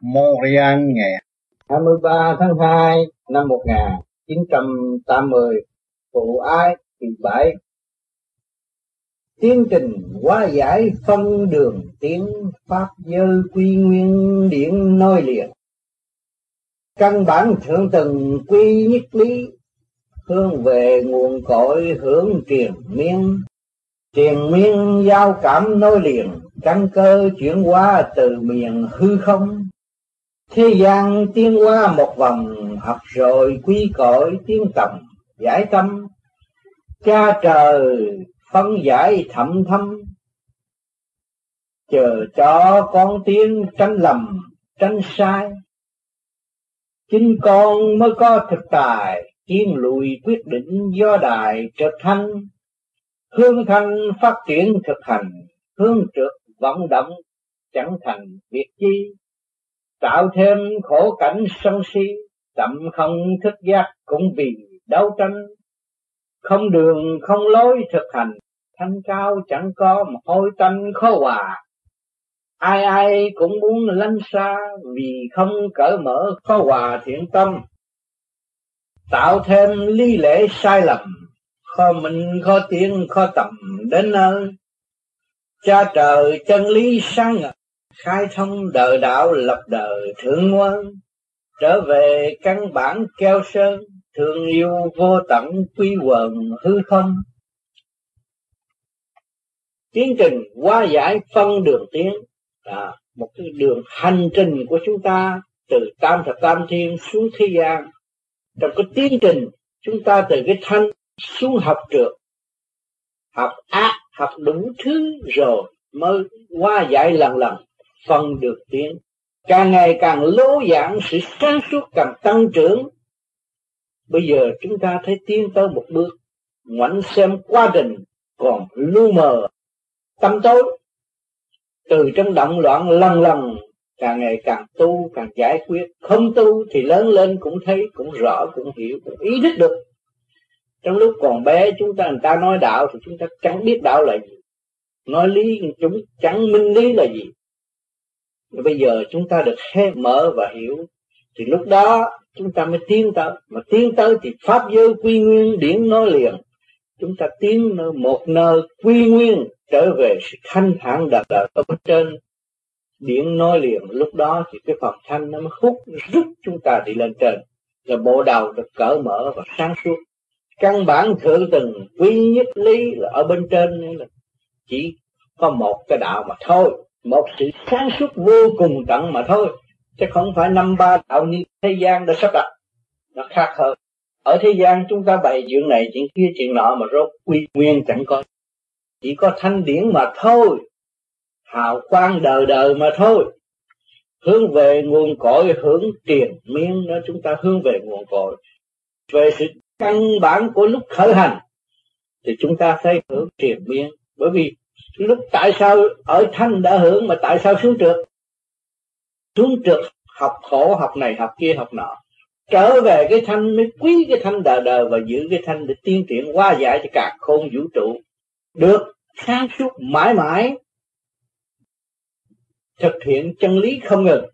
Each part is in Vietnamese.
Montreal ngày 23 tháng 2 năm 1980 phụ ái kỳ bảy tiến trình hóa giải phân đường tiến pháp giới quy nguyên điển nơi liền. Căn bản thượng tầng quy nhất lý, hướng về nguồn cội hưởng triền miên. Triền miên giao cảm nối liền, căn cơ chuyển hóa từ miền hư không thế gian tiến qua một vòng, học rồi quy cõi tiến tầm giải tâm. Cha trời phân giải thậm thâm. Chờ cho con tiếng tránh lầm tránh sai. Chính con mới có thực tài tiến lùi quyết định do đại trở thanh hương thanh phát triển thực hành hướng trượt vận động, chẳng thành việc chi tạo thêm khổ cảnh sân si tậm không thức giác cũng vì đấu tranh. Không đường, không lối thực hành, thanh cao chẳng có mà hôi tanh khó hòa. Ai ai cũng muốn lánh xa vì không cởi mở khó hòa thiện tâm. Tạo thêm lý lẽ sai lầm, khó mình khó tiếng khó tầm đến nơi. Cha trời chân lý sáng ngời khai thông đời đạo lập đời thượng ngoan trở về căn bản keo sơn thương yêu vô tận quy quần hư không. Tiến trình hóa giải phân đường tiến à, một cái đường hành trình của chúng ta từ tam thập tam thiên xuống thế gian. Trong cái tiến trình chúng ta từ cái thanh xuống học trượt học ác học đúng thứ rồi mới qua giải lần lần phân được tiến. Càng ngày càng lố giảng sự sáng suốt càng tăng trưởng. Bây giờ chúng ta thấy tiến tới một bước. Ngoảnh xem quá trình còn lu mờ tâm tối. Từ trong động loạn lần lần càng ngày càng tu, càng giải quyết. Không tu thì lớn lên cũng thấy, cũng rõ, cũng hiểu, cũng ý thức được. Trong lúc còn bé, chúng ta, người ta nói đạo thì chúng ta chẳng biết đạo là gì. Nói lý chúng chẳng minh lý là gì bây giờ chúng ta được khai mở và hiểu, thì lúc đó chúng ta mới tiến tới. Mà tiến tới thì pháp giới quy nguyên điển nói liền, chúng ta tiến nơi một nơi quy nguyên trở về sự thanh thản đạt đạt ở bên trên. Điển nói liền, lúc đó thì cái phần thanh nó mới hút, rút chúng ta đi lên trên. Rồi bộ đầu được cởi mở và sáng suốt. Căn bản thượng tầng quy nhất lý là ở bên trên là chỉ có một cái đạo mà thôi một sự sáng suốt vô cùng tận mà thôi, chứ không phải năm ba đạo như thế gian đã sắp đặt. Nó khác hơn. Ở thế gian chúng ta bày chuyện này, chuyện kia, chuyện nọ mà rốt quy nguyên chẳng có. Chỉ có thanh điển mà thôi, hào quang đời đời mà thôi. Hướng về nguồn cội, hướng tiền miên đó chúng ta hướng về nguồn cội. Về sự căn bản của lúc khởi hành, thì chúng ta thấy hướng tiền miên. Bởi vì lúc tại sao ở thanh đã hưởng mà tại sao xuống trượt? Xuống trượt học khổ, học này, học kia, học nọ. Trở về cái thanh mới quý cái thanh đời đời và giữ cái thanh để tiến triển qua giải cho cả khôn vũ trụ. Được sáng suốt, mãi mãi, thực hiện chân lý không ngừng.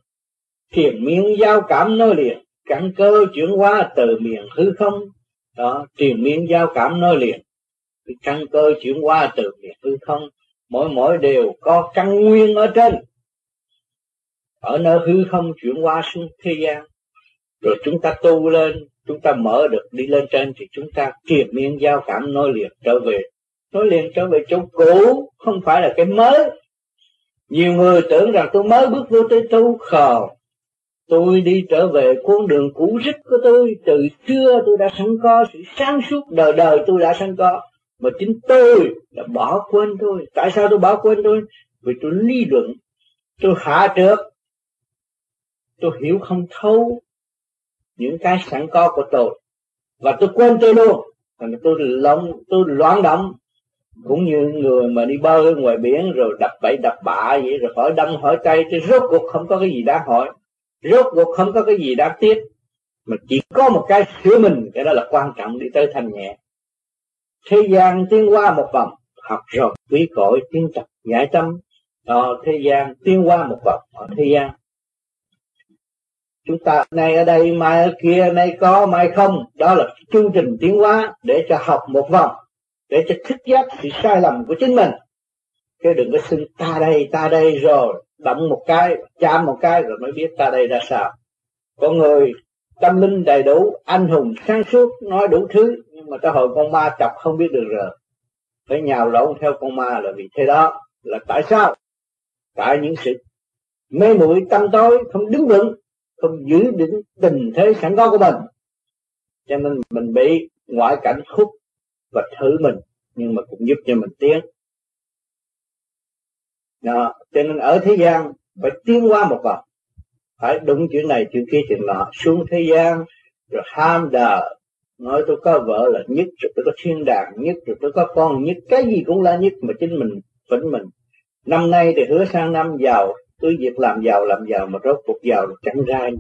Thiền miên giao cảm nối liền, căn cơ chuyển hóa từ miền hư không, đó, thiền miên giao cảm nối liền. Căn cơ chuyển hóa từ miền hư không mỗi mỗi đều có căn nguyên ở trên. Ở nơi hư không chuyển qua xuống thế gian. Rồi chúng ta tu lên, chúng ta mở được đi lên trên thì chúng ta triền miên giao cảm nối liền trở về. Nối liền trở về chỗ cũ, không phải là cái mới. Nhiều người tưởng rằng tôi mới bước vô tới tu khờ. Tôi đi trở về con đường cũ rích của tôi, từ xưa tôi đã sẵn có sự sáng suốt, đời đời tôi đã sẵn có mà chính tôi đã bỏ quên tôi tại sao tôi bỏ quên tôi vì tôi lý luận, tôi hạ trước tôi hiểu không thấu những cái sẵn có của tôi. Và tôi quên tôi luôn. Thành tôi loạn tôi loạn động cũng như người mà đi bơi ngoài biển rồi đập bẫy đập bạ vậy, rồi hỏi đâm hỏi tay, thì rốt cuộc không có cái gì đáng hỏi. Rốt cuộc không có cái gì đáng tiếc. Mà chỉ có một cái sửa mình, cái đó là quan trọng đi tới thanh nhẹ thế gian tiến qua một vòng, học rồi quý cội tiến tập giải tâm. Ở thế gian tiến qua một vòng, ở thế gian. Chúng ta nay ở đây, mai ở kia, nay có, mai không, đó là chương trình tiến hóa để cho học một vòng, để cho thức giác sự sai lầm của chính mình. Chứ đừng có xưng ta đây ta đây rồi động một cái chạm một cái rồi mới biết ta đây ra sao. Con người tâm linh đầy đủ, anh hùng sáng suốt, nói đủ thứ mà tới hồi con ma chọc không biết được rồi. Phải nhào lộn theo con ma là vì thế đó. Là tại sao? Tại những sự mê muội tâm tối, không đứng vững, không giữ vững tình thế sẵn có của mình. Cho nên mình bị ngoại cảnh khúc và thử mình, nhưng mà cũng giúp cho mình tiến. Đó. cho nên ở thế gian phải tiến qua một vòng. Phải đúng chuyện này chuyện kia chuyện nọ xuống thế gian, rồi ham đời nói tôi có vợ là nhất rồi tôi có thiên đàng nhất rồi tôi có con nhất cái gì cũng là nhất mà chính mình phỉnh mình. Năm nay thì hứa sang năm giàu cứ việc làm giàu làm giàu mà rốt cuộc giàu chẳng ra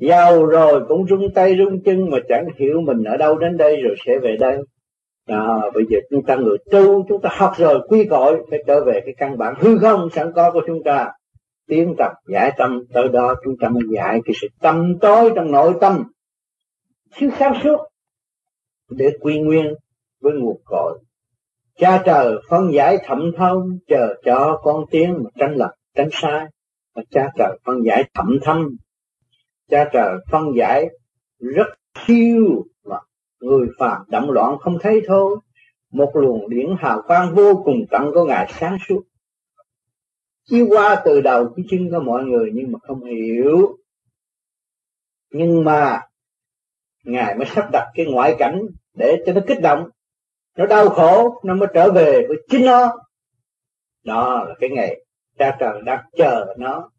giàu rồi cũng rung tay rung chân mà chẳng hiểu mình ở đâu đến đây rồi sẽ về đây. Đó, bây giờ chúng ta người tu chúng ta học rồi quy cội phải trở về cái căn bản hư không sẵn có của chúng ta. Tiến tập giải tâm tới đó chúng ta mới giải cái sự tâm tối trong nội tâm thiếu sáng suốt. Để quy nguyên với nguồn cội. Cha trời phân giải thẩm thấu chờ cho con tiếng mà tránh lập tránh sai. Mà cha trời phân giải thẩm thâm. Cha trời phân giải rất siêu mà người phàm động loạn không thấy thôi. Một luồng điển hào quang vô cùng tận của ngài sáng suốt. Chiếu qua từ đầu chí chân của mọi người nhưng mà không hiểu. Nhưng mà ngài mới sắp đặt cái ngoại cảnh để cho nó kích động. Nó đau khổ, nó mới trở về với chính nó. Đó là cái ngày cha trời đang chờ nó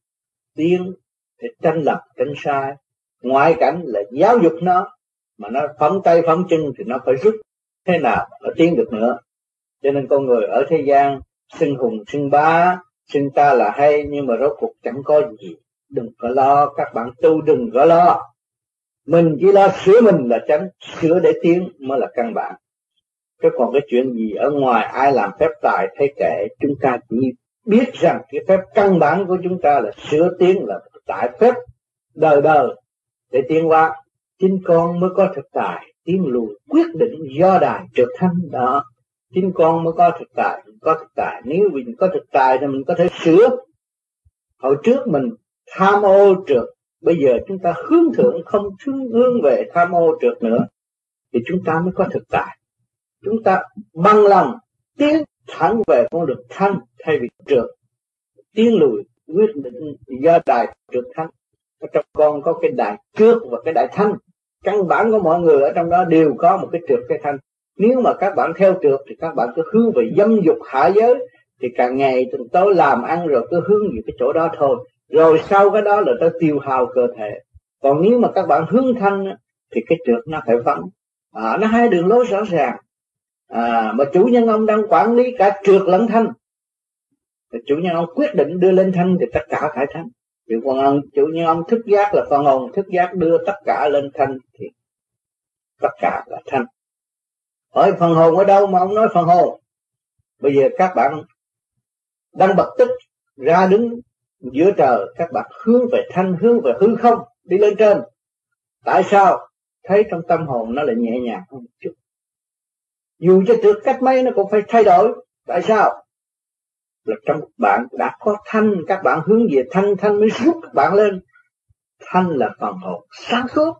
tiến để tranh lập tranh sai. Ngoại cảnh là giáo dục nó, mà nó phóng tay phóng chân thì nó phải rút. Thế nào nó tiến được nữa? Cho nên con người ở thế gian xưng hùng xưng bá xưng ta là hay, nhưng mà rốt cuộc chẳng có gì. Đừng có lo, các bạn tu đừng có lo mình chỉ lo sửa mình là tránh sửa để tiến mới là căn bản. Chứ còn cái chuyện gì ở ngoài ai làm phép tài thấy kệ chúng ta chỉ biết rằng cái phép căn bản của chúng ta là sửa tiến là tại phép đời đời để tiến qua chính con mới có thực tài, tiến lùi, quyết định do đài trực thăng đó. Chính con mới có thực tài có thực tài. Nếu mình có thực tài thì mình có thể sửa. Hồi trước mình tham ô trượt bây giờ chúng ta hướng thượng không thương hướng về tham ô trượt nữa, thì chúng ta mới có thực tại. Chúng ta bằng lòng tiến thẳng về con đường thanh thay vì trượt. Tiến lùi, quyết định do đại trượt thanh. Ở trong con có cái đại trước và cái đại thanh. Căn bản của mọi người ở trong đó đều có một cái trượt, cái thanh. Nếu mà các bạn theo trượt thì các bạn cứ hướng về dâm dục hạ giới, thì càng ngày từng tối làm ăn rồi cứ hướng về cái chỗ đó thôi rồi sau cái đó là ta tiêu hao cơ thể. Còn nếu mà các bạn hướng thanh thì cái trượt nó phải vắng. À, nó hai đường lối rõ ràng. À, mà chủ nhân ông đang quản lý cả trượt lẫn thanh thì chủ nhân ông quyết định đưa lên thanh thì tất cả phải thanh thì còn ông chủ nhân ông thức giác là phần hồn thức giác đưa tất cả lên thanh thì tất cả là thanh hỏi phần hồn ở đâu mà ông nói phần hồn? Bây giờ các bạn đang bật tức ra đứng giữa trời, các bạn hướng về thanh, hướng về hư không, đi lên trên. Tại sao? Thấy trong tâm hồn nó lại nhẹ nhàng hơn một chút. Dù cho trước cách mấy nó cũng phải thay đổi. Tại sao? Là trong bạn đã có thanh, các bạn hướng về thanh thanh mới rút các bạn lên. Thanh là phần hồn sáng suốt.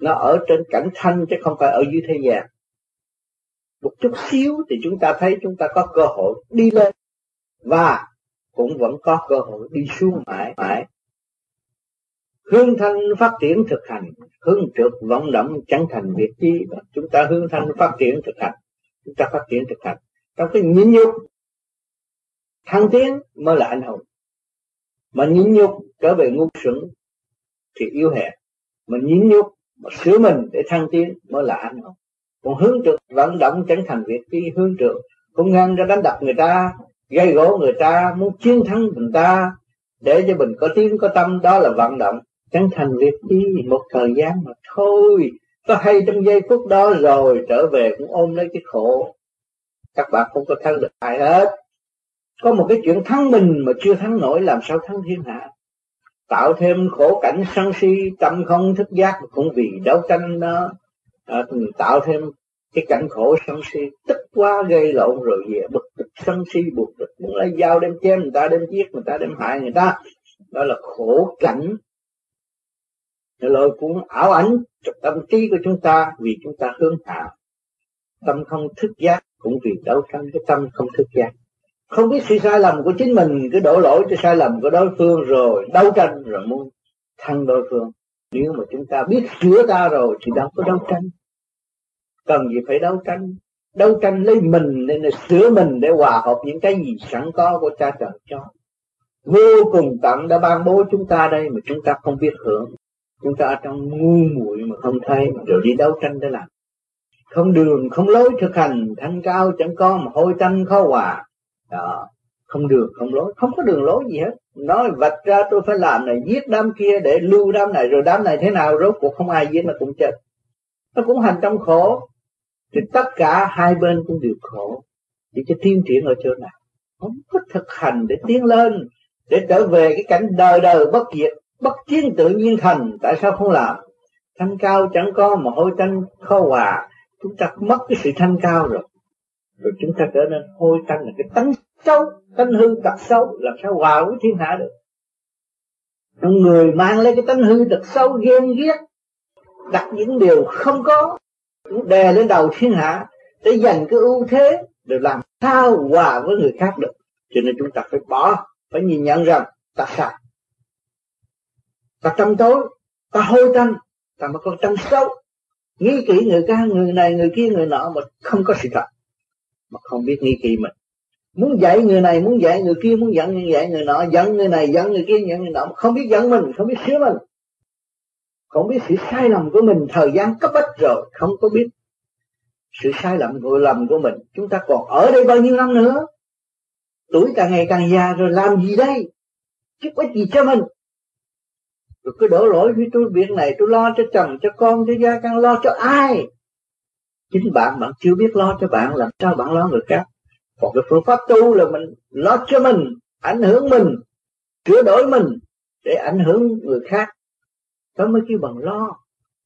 Nó ở trên cảnh thanh chứ không phải ở dưới thế gian. Một chút xíu thì chúng ta thấy chúng ta có cơ hội đi lên. Và cũng vẫn có cơ hội đi xuống mãi mãi. Hướng thanh phát triển thực hành hướng trượt vận động chẳng thành việc chi. Chúng ta hướng thanh phát triển thực hành, chúng ta phát triển thực hành trong cái nhịn nhục. Thăng tiến mới là anh hùng. Mà nhịn nhục trở về ngu xuẩn thì yếu hèn. Mà nhịn nhục mà sửa mình để thăng tiến mới là anh hùng. Còn hướng trượt vận động chẳng thành việc chi hướng trượt cũng ngăn ra đánh đập người ta gây gỗ người ta muốn chiến thắng người ta để cho mình có tiếng có tâm đó là vận động. Chẳng thành việc đi một thời gian mà thôi. Có hay trong giây phút đó rồi trở về cũng ôm lấy cái khổ. Các bạn không có thắng được ai hết. Có một cái chuyện thắng mình mà chưa thắng nổi làm sao thắng thiên hạ? Tạo thêm khổ cảnh sân si tâm không thức giác cũng vì đấu tranh đó. À, tạo thêm cái cảnh khổ sân si tức quá gây lộn rồi về bực sân si buộc tức muốn lấy dao đem chém người ta, đem giết người ta, đem hại người ta, đó là khổ cảnh. Lôi cuốn ảo ảnh trong tâm trí của chúng ta, vì chúng ta hướng hạ. Tâm không thức giác, cũng vì đấu tranh cái tâm không thức giác. Không biết sự sai lầm của chính mình, cứ đổ lỗi cho sai lầm của đối phương, rồi đấu tranh, rồi muốn thăng đối phương. Nếu mà chúng ta biết sửa ta rồi, thì đâu có đấu tranh. Cần gì phải đấu tranh? Đấu tranh lấy mình nên để sửa mình để hòa hợp những cái gì sẵn có của cha trời cho. Vô cùng tận đã ban bố chúng ta đây mà chúng ta không biết hưởng. Chúng ta ở trong ngu muội mà không thấy rồi đi đấu tranh để làm. Không đường, không lối thực hành, thanh cao chẳng có mà hôi tanh khó hòa. Đó, không đường, không lối, không có đường lối gì hết. Nói vạch ra tôi phải làm này, giết đám kia để lưu đám này, rồi đám này thế nào rốt cuộc không ai giết nó cũng chết. Nó cũng hành trong khổ thì tất cả hai bên cũng đều khổ. Để cho tiến triển ở chỗ nào? Không có thực hành để tiến lên, để trở về cái cảnh đời đời bất diệt, bất chiến tự nhiên thành. Tại sao không làm? Thanh cao chẳng có mà hôi tanh khó hòa. Chúng ta mất cái sự thanh cao rồi. Rồi chúng ta trở nên hôi tanh là cái tánh xấu, tánh hư tật xấu. Làm sao hòa với thiên hạ được? Người mang lấy cái tánh hư tật xấu ghen ghét, đặt những điều không có cũng đè lên đầu thiên hạ để giành cái ưu thế để làm sao hòa với người khác được. Cho nên chúng ta phải bỏ, phải nhìn nhận rằng ta sai. Ta tâm tối, ta hôi tanh, ta mà còn tâm xấu. Nghĩ kỹ người ca người này, người kia, người nọ mà không có sự thật, mà không biết nghĩ kỹ mình. Muốn dạy người này, muốn dạy người kia, muốn giận người dạy người nọ, giận người này, giận người kia, giận người nọ không biết giận mình, không biết sửa mình không biết sự sai lầm của mình thời gian cấp bách rồi, không có biết sự sai lầm của lầm của mình. Chúng ta còn ở đây bao nhiêu năm nữa? Tuổi càng ngày càng già rồi, làm gì đây? Chứ có gì cho mình? Rồi cứ đổ lỗi với tôi, việc này tôi lo cho chồng, cho con, cho gia căn, lo cho ai? Chính bạn bạn chưa biết lo cho bạn, làm sao bạn lo người khác? Còn cái phương pháp tu là mình lo cho mình, ảnh hưởng mình, sửa đổi mình để ảnh hưởng người khác đó mới kêu bằng lo,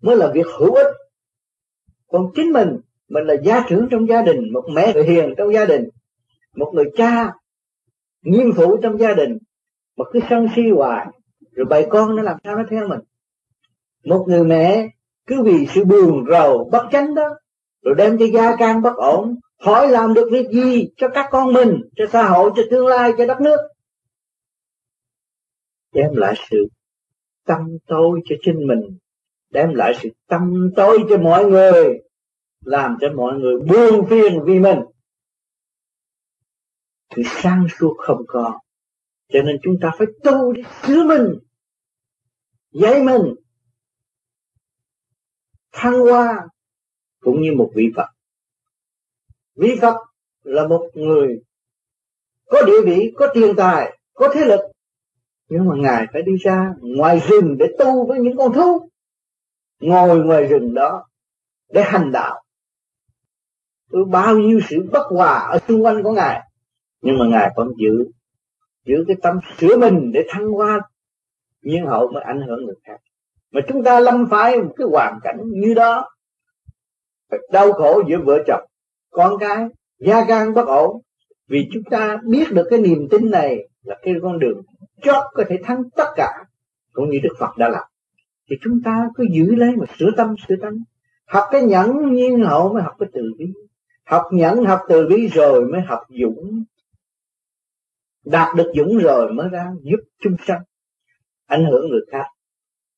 mới là việc hữu ích. Còn chính mình mình là gia trưởng trong gia đình, một mẹ người hiền trong gia đình, một người cha nghiêm phụ trong gia đình, mà cứ sân si hoài, rồi bày con nó làm sao nó theo mình. Một người mẹ cứ vì sự buồn rầu bất chánh đó, rồi đem cho gia can bất ổn, hỏi làm được việc gì cho các con mình, cho xã hội, cho tương lai, cho đất nước. Đem lại sự tâm tối cho chính mình, đem lại sự tâm tối cho mọi người, làm cho mọi người buông phiền vì mình. Thì sang suốt không còn, cho nên chúng ta phải tu để sửa mình, dạy mình, thăng hoa, cũng như một vị Phật. Vị Phật là một người có địa vị, có tiền tài, có thế lực nhưng mà ngài phải đi ra ngoài rừng để tu với những con thú, ngồi ngoài rừng đó để hành đạo tôi bao nhiêu sự bất hòa ở xung quanh của ngài, nhưng mà ngài vẫn giữ giữ cái tâm sửa mình để thăng hoa nhiên hậu mới ảnh hưởng người khác. Mà chúng ta lâm phải một cái hoàn cảnh như đó, phải đau khổ giữa vợ chồng, con cái, gia gan bất ổn, vì chúng ta biết được cái niềm tin này là cái con đường chót có thể thắng tất cả, cũng như Đức Phật đã làm. Thì chúng ta cứ giữ lấy mà sửa tâm sửa tâm. Học cái nhẫn nhiên hậu mới học cái từ bi học nhẫn, học từ bi rồi mới học dũng. Đạt được dũng rồi mới ra giúp chung sanh. Ảnh hưởng người khác.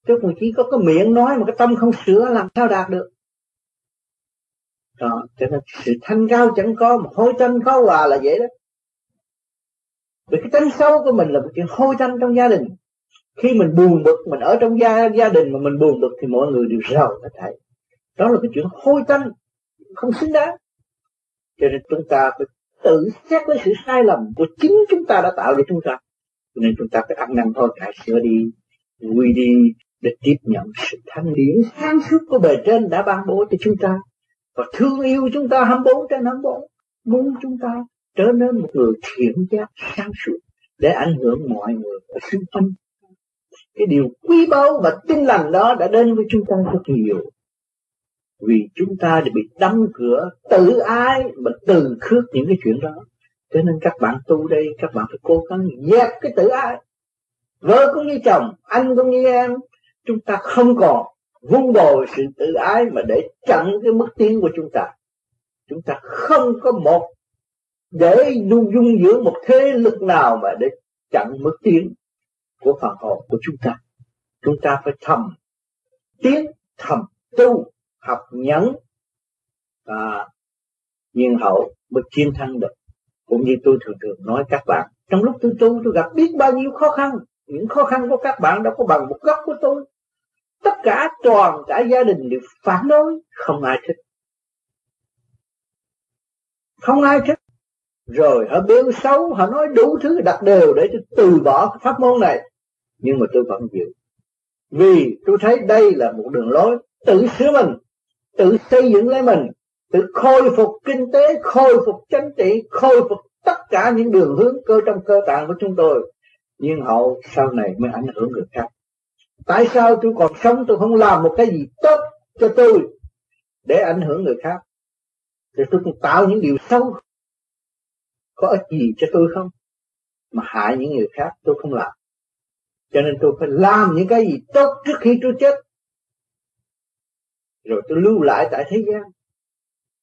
Chứ còn chỉ có cái miệng nói mà cái tâm không sửa làm sao đạt được. Đó, cho nên sự thanh cao chẳng có, mà hôi tâm có hòa là vậy đó vì cái tánh xấu của mình là một chuyện hôi tanh trong gia đình. Khi mình buồn bực, mình ở trong gia gia đình mà mình buồn bực thì mọi người đều rầu hết thảy. Đó là cái chuyện hôi tanh không xứng đáng. Cho nên chúng ta phải tự xét với sự sai lầm của chính chúng ta đã tạo cho chúng ta. Cho nên chúng ta phải ăn năn thôi, cải sửa đi, vui đi, để tiếp nhận sự thanh điển sáng suốt của bề trên đã ban bố cho chúng ta. Và thương yêu chúng ta 24 trên 24 muốn chúng ta trở nên một người thiện giác sáng suốt để ảnh hưởng mọi người ở xung quanh. Cái điều quý báu và tinh lành đó đã đến với chúng ta rất nhiều. Vì chúng ta đã bị đóng cửa tự ái mà từ khước những cái chuyện đó. Cho nên các bạn tu đây, các bạn phải cố gắng dẹp cái tự ái. Vợ cũng như chồng, anh cũng như em. Chúng ta không còn vun bồi sự tự ái mà để chặn cái mức tiến của chúng ta. Chúng ta không có một để dung dung dưỡng một thế lực nào mà để chặn mức tiến của phần hồn của chúng ta. Chúng ta phải thầm, tiến thầm tu, học nhẫn và nhiên hậu mới chiến thắng được. Cũng như tôi thường thường nói các bạn, trong lúc tôi tu tôi gặp biết bao nhiêu khó khăn. Những khó khăn của các bạn đâu có bằng một góc của tôi. Tất cả toàn cả gia đình đều phản đối, không ai thích. Không ai thích rồi họ bêu xấu họ nói đủ thứ, đặt đều để tôi từ bỏ pháp môn này. Nhưng mà tôi vẫn giữ. Vì tôi thấy đây là một đường lối tự sửa mình, tự xây dựng lấy mình, tự khôi phục kinh tế, khôi phục chính trị, khôi phục tất cả những đường hướng cơ trong cơ tạng của chúng tôi. Nhưng hậu sau này mới ảnh hưởng người khác. Tại sao tôi còn sống, tôi không làm một cái gì tốt cho tôi để ảnh hưởng người khác? Để tôi cũng tạo những điều xấu có ích gì cho tôi không? Mà hại những người khác, tôi không làm. Cho nên tôi phải làm những cái gì tốt trước khi tôi chết. Rồi tôi lưu lại tại thế gian.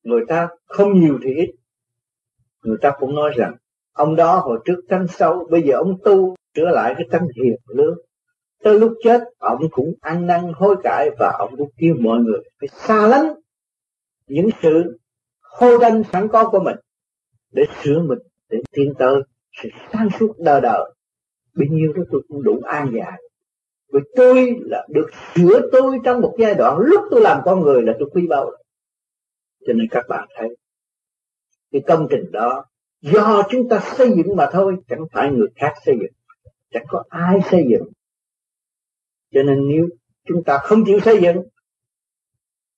Người ta không nhiều thì ít. Người ta cũng nói rằng, ông đó hồi trước tánh sâu bây giờ ông tu trở lại cái tánh hiền lương. Tới lúc chết, ông cũng ăn năn hối cải và ông cũng kêu mọi người phải xa lánh những sự hô đanh sẵn có của mình để sửa mình, để tiến tới sự sáng suốt đời đời. Bấy nhiêu đó tôi cũng đủ an dài vì tôi là được sửa tôi trong một giai đoạn lúc tôi làm con người là tôi quý báu. Cho nên các bạn thấy, cái công trình đó, do chúng ta xây dựng mà thôi, chẳng phải người khác xây dựng, chẳng có ai xây dựng. Cho nên nếu chúng ta không chịu xây dựng,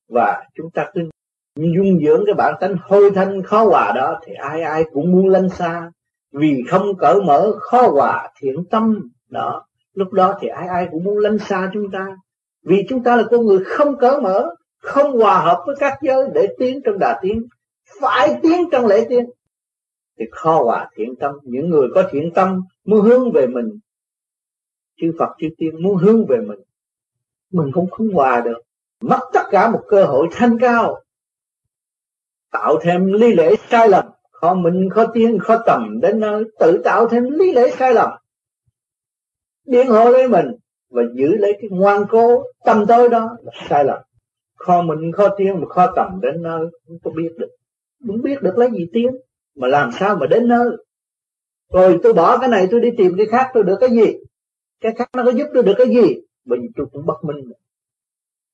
và chúng ta cứ dung dưỡng cái bản tánh hôi thanh khó hòa đó thì ai ai cũng muốn lăn xa. Vì không cởi mở khó hòa thiện tâm đó, lúc đó thì ai ai cũng muốn lăn xa chúng ta. Vì chúng ta là con người không cởi mở, không hòa hợp với các giới để tiến trong đà tiến, phải tiến trong lễ tiến. Thì khó hòa thiện tâm, những người có thiện tâm muốn hướng về mình. Chư Phật, chư tiên muốn hướng về mình. Mình cũng không hòa được. Mất tất cả một cơ hội thanh cao tạo thêm lý lẽ sai lầm. Khó mình khó tiến khó tầm đến nơi tự tạo thêm lý lẽ sai lầm. Biện hộ lấy mình và giữ lấy cái ngoan cố tâm tối đó là sai lầm. Khó mình khó tiến mà khó tầm đến nơi không có biết được. Không biết được lấy gì tiến mà làm sao mà đến nơi? Rồi tôi bỏ cái này, tôi đi tìm cái khác, tôi được cái gì? Cái khác nó có giúp tôi được cái gì? Mình tôi cũng bất minh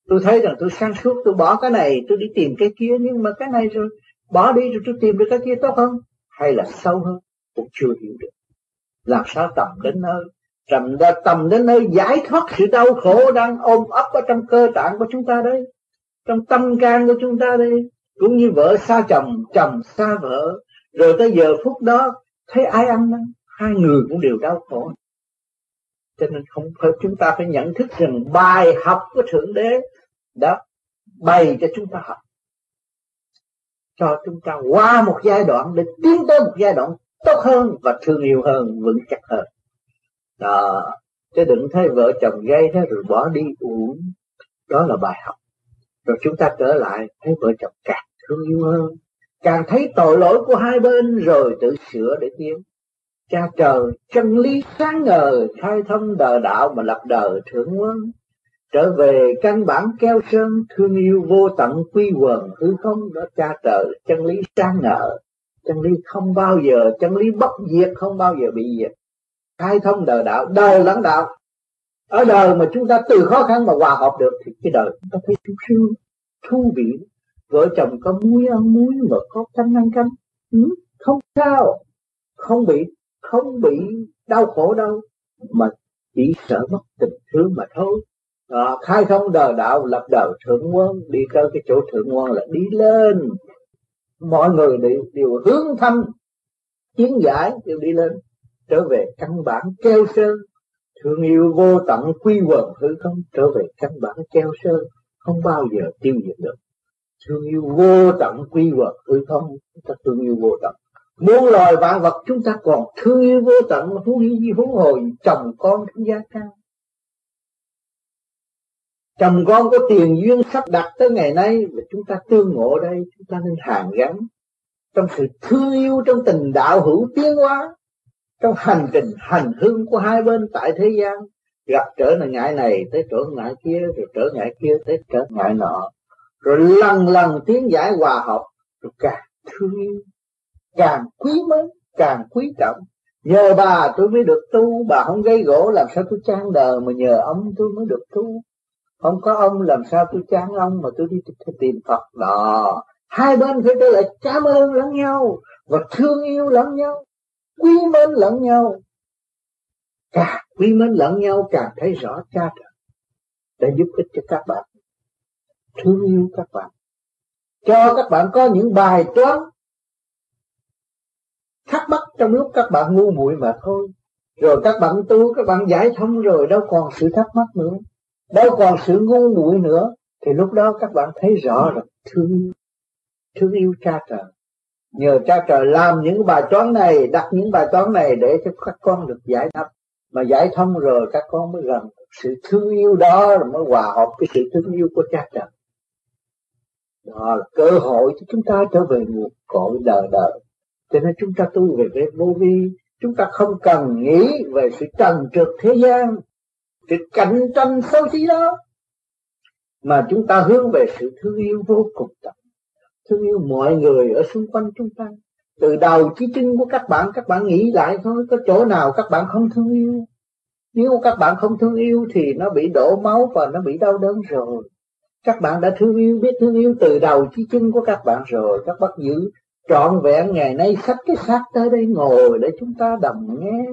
tôi thấy rằng tôi sáng suốt, tôi bỏ cái này, tôi đi tìm cái kia, nhưng mà cái này rồi, bỏ đi rồi tôi tìm được cái kia tốt hơn hay là sâu hơn? Cũng chưa hiểu được. Làm sao tầm đến nơi? Tầm ra, tầm đến nơi giải thoát sự đau khổ đang ôm ấp ở trong cơ tạng của chúng ta đây, trong tâm can của chúng ta đây, cũng như vợ xa chồng chồng xa vợ. Rồi tới giờ phút đó, thấy ai ăn năn? Hai người cũng đều đau khổ. Cho nên không phải chúng ta phải nhận thức rằng bài học của thượng đế đã bày cho chúng ta học. Cho chúng ta qua một giai đoạn để tiến tới một giai đoạn tốt hơn và thương yêu hơn, vững chắc hơn. Đó, chứ đừng thấy vợ chồng gây thế rồi bỏ đi uổng. Đó là bài học. Rồi chúng ta trở lại, thấy vợ chồng càng thương yêu hơn, càng thấy tội lỗi của hai bên rồi tự sửa để tiến. Cha trời chân lý sáng ngời, khai thông đời đạo mà lập đời thượng quân trở về căn bản keo sơn thương yêu vô tận quy quần hư không đó cha trời chân lý sáng ngời chân lý không bao giờ chân lý bất diệt không bao giờ bị diệt. Khai thông đời đạo đời lãnh đạo. Ở đời mà chúng ta từ khó khăn mà hòa hợp được thì cái đời chúng ta thấy sung sướng thú vị. Vợ chồng có muối ăn muối mà có canh ăn canh. Ừ, không sao. Không bị không bị đau khổ đâu. Mà chỉ sợ mất tình thương mà thôi à, khai thông đời đạo lập đời thượng quân đi tới cái chỗ thượng quân là đi lên. Mọi người đều, đều hướng thăm chiến giải đều đi lên trở về căn bản keo sơn thương yêu vô tận quy quần hư không trở về căn bản treo sơn không bao giờ tiêu diệt được. Thương yêu vô tận quy quần hư không chúng ta thương yêu vô tận. Muôn loài vạn vật chúng ta còn thương yêu vô tận muốn huống gì huống hồi chồng con thương gia cao chồng con có tiền duyên sắp đặt tới ngày nay và chúng ta tương ngộ đây, chúng ta nên hàn gắn trong sự thương yêu trong tình đạo hữu tiến hóa, trong hành trình hành hương của hai bên tại thế gian. Gặp trở ngại này, tới trở ngại kia, rồi trở ngại kia, tới trở ngại nọ. Rồi lần lần tiến giải hòa hợp rồi càng thương yêu, càng quý mến, càng quý trọng. Nhờ bà tôi mới được tu, bà không gây gỗ, làm sao tôi trang đời mà nhờ ông tôi mới được tu? Không có ông, làm sao tôi chán ông mà tôi đi tìm Phật? Đó. Hai bên phải trở lại cảm ơn lẫn nhau và thương yêu lẫn nhau, quý mến lẫn nhau. Càng quý mến lẫn nhau, càng thấy rõ cha trời để giúp ích cho các bạn, thương yêu các bạn. Cho các bạn có những bài toán thắc mắc trong lúc các bạn ngu muội mà thôi. Rồi các bạn tu, các bạn giải thông rồi đâu còn sự thắc mắc nữa đâu còn sự ngu muội nữa, thì lúc đó các bạn thấy rõ rồi. Thương yêu thương yêu cha trời. Nhờ cha trời làm những bài toán này, đặt những bài toán này để cho các con được giải đáp. Mà giải thông rồi, các con mới gần. Sự thương yêu đó là mới hòa hợp cái sự thương yêu của cha trời. Đó là cơ hội cho chúng ta trở về nguồn cội đời đời. Cho nên chúng ta tu về cái vô vi. Chúng ta không cần nghĩ về sự trần trượt thế gian cái cạnh tranh sâu xí đó mà chúng ta hướng về sự thương yêu vô cùng tận. Thương yêu mọi người ở xung quanh chúng ta. Từ đầu chí chân của các bạn các bạn nghĩ lại thôi, có chỗ nào các bạn không thương yêu? Nếu các bạn không thương yêu thì nó bị đổ máu và nó bị đau đớn rồi. Các bạn đã thương yêu, biết thương yêu từ đầu chí chân của các bạn rồi. Các bác giữ trọn vẹn ngày nay sách cái xác tới đây ngồi để chúng ta đồng nghe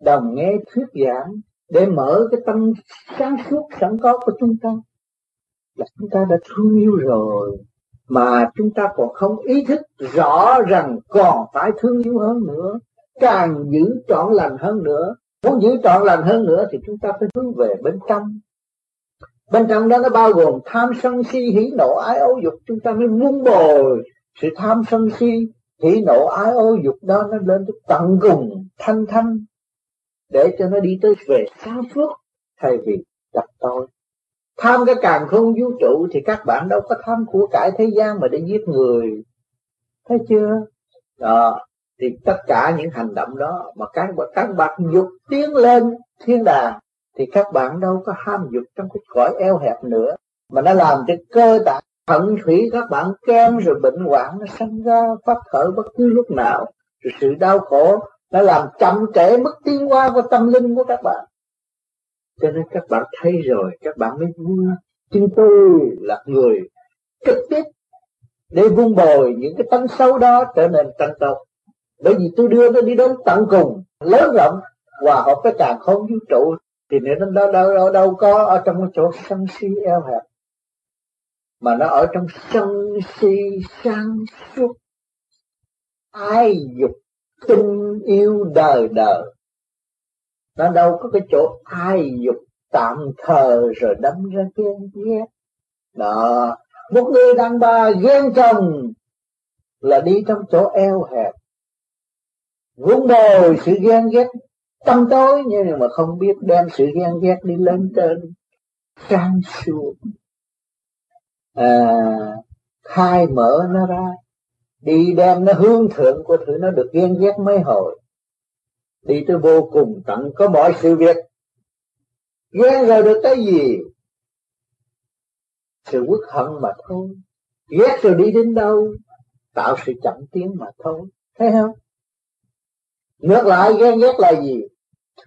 đồng nghe thuyết giảng để mở cái tâm sáng suốt sẵn có của chúng ta. Là chúng ta đã thương yêu rồi, mà chúng ta còn không ý thức rõ rằng còn phải thương yêu hơn nữa, càng giữ trọn lành hơn nữa. Muốn giữ trọn lành hơn nữa thì chúng ta phải hướng về bên trong. Bên trong đó nó bao gồm tham sân si, hỉ nộ, ái ố dục. Chúng ta mới vun bồi sự tham sân si, hỉ nộ, ái ố dục đó nó lên tới tận cùng, thanh thanh để cho nó đi tới về sáng phước thay vì đặt tôi. Tham cái càng không vũ trụ thì các bạn đâu có tham của cải thế gian mà để giết người. Thấy chưa? Đó, thì tất cả những hành động đó mà các các bạn dục tiến lên thiên đàng thì các bạn đâu có ham dục trong cái cõi eo hẹp nữa. Mà nó làm cho cơ tạng thận thủy các bạn kem rồi bệnh hoạn, nó sinh ra, phát khởi bất cứ lúc nào. Rồi sự đau khổ nó làm chậm trễ mức tiến hóa của tâm linh của các bạn. Cho nên các bạn thấy rồi các bạn mới vui. Chính tôi là người trực tiếp để vun bồi những cái tánh xấu đó trở nên tăng tộc bởi vì tôi đưa nó đi đến tận cùng lớn rộng hòa hợp với càng không vũ trụ. Thì nếu nó đâu, đâu, đâu, đâu có ở trong cái chỗ sân si eo hẹp mà nó ở trong sân si sang suốt ai dục tình yêu đời đời. Nó đâu có cái chỗ ai dục tạm thờ rồi đâm ra ghen ghét. Đó một người đàn bà ghen chồng là đi trong chỗ eo hẹp. Vốn bồi sự ghen ghét tâm tối nhưng mà không biết đem sự ghen ghét đi lên trên. Trang xuống. À, khai mở nó ra đi đem nó hướng thượng của thứ nó được ghen ghét mấy hồi. Đi tới vô cùng tận có mọi sự việc. Ghen rồi được cái gì? Sự quốc hận mà thôi. Ghét rồi đi đến đâu? Tạo sự chậm tiến mà thôi. Thấy không? Ngược lại, ghen ghét là gì?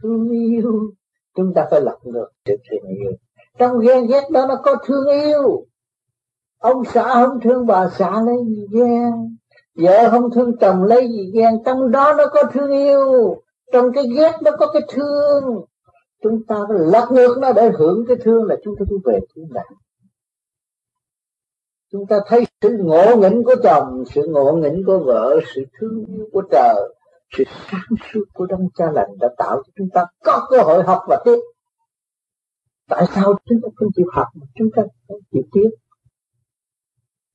Thương yêu. Chúng ta phải lật ngược sự thương yêu. Trong ghen ghét đó nó có thương yêu. Ông xã không thương bà xã lấy gì ghen vợ không thương chồng lấy gì ghen, trong đó nó có thương yêu, trong cái ghét nó có cái thương. Chúng ta phải lật ngược nó để hưởng cái thương là chúng ta đi về thiên đàng chúng ta thấy sự ngộ nghĩnh của chồng, sự ngộ nghĩnh của vợ, sự thương yêu của trời, sự sáng suốt của đông cha lành đã tạo cho chúng ta có cơ hội học và tiếp. Tại sao chúng ta không chịu học mà chúng ta không chịu tiếp?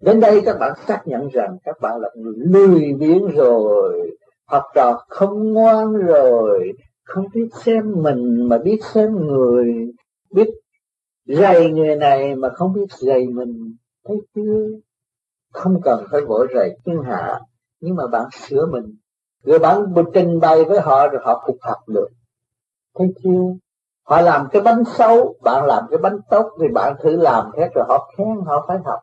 Đến đây các bạn xác nhận rằng các bạn là người lười biếng rồi, học trò không ngoan rồi, không biết xem mình mà biết xem người, biết dạy người này mà không biết dạy mình. Thấy chưa? Không cần phải vội rầy thiên hạ, nhưng mà bạn sửa mình. Rồi bạn trình bày với họ rồi họ phục học được. Thấy chưa? Họ làm cái bánh xấu, bạn làm cái bánh tốt thì bạn thử làm thế rồi họ khen, họ phải học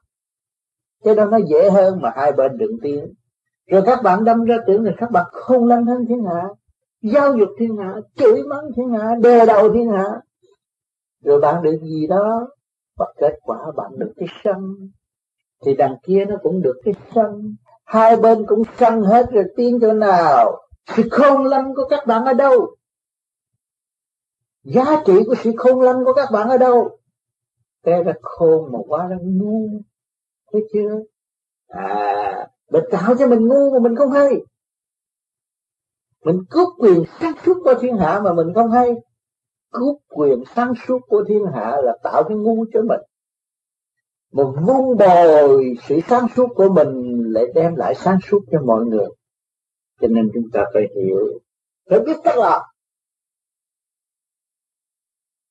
cái đó nó dễ hơn mà hai bên đừng tiến rồi các bạn đâm ra tưởng là các bạn không lăn thân thiên hạ, giáo dục thiên hạ, chửi mắng thiên hạ, đè đầu thiên hạ. Rồi bạn được gì đó, và kết quả bạn được cái sân. Thì đằng kia nó cũng được cái sân. Hai bên cũng sân hết rồi tiến chỗ nào sự khôn lanh của các bạn ở đâu. Giá trị của sự khôn lanh của các bạn ở đâu? Té ra khôn mà quá ra ngu thấy chưa? À mình tạo cho mình ngu mà mình không hay. Mình cướp quyền sáng suốt của thiên hạ mà mình không hay. Cướp quyền sáng suốt của thiên hạ là tạo cái ngu cho mình. Một vun bồi sự sáng suốt của mình lại đem lại sáng suốt cho mọi người. Cho nên chúng ta phải hiểu. Phải biết tất là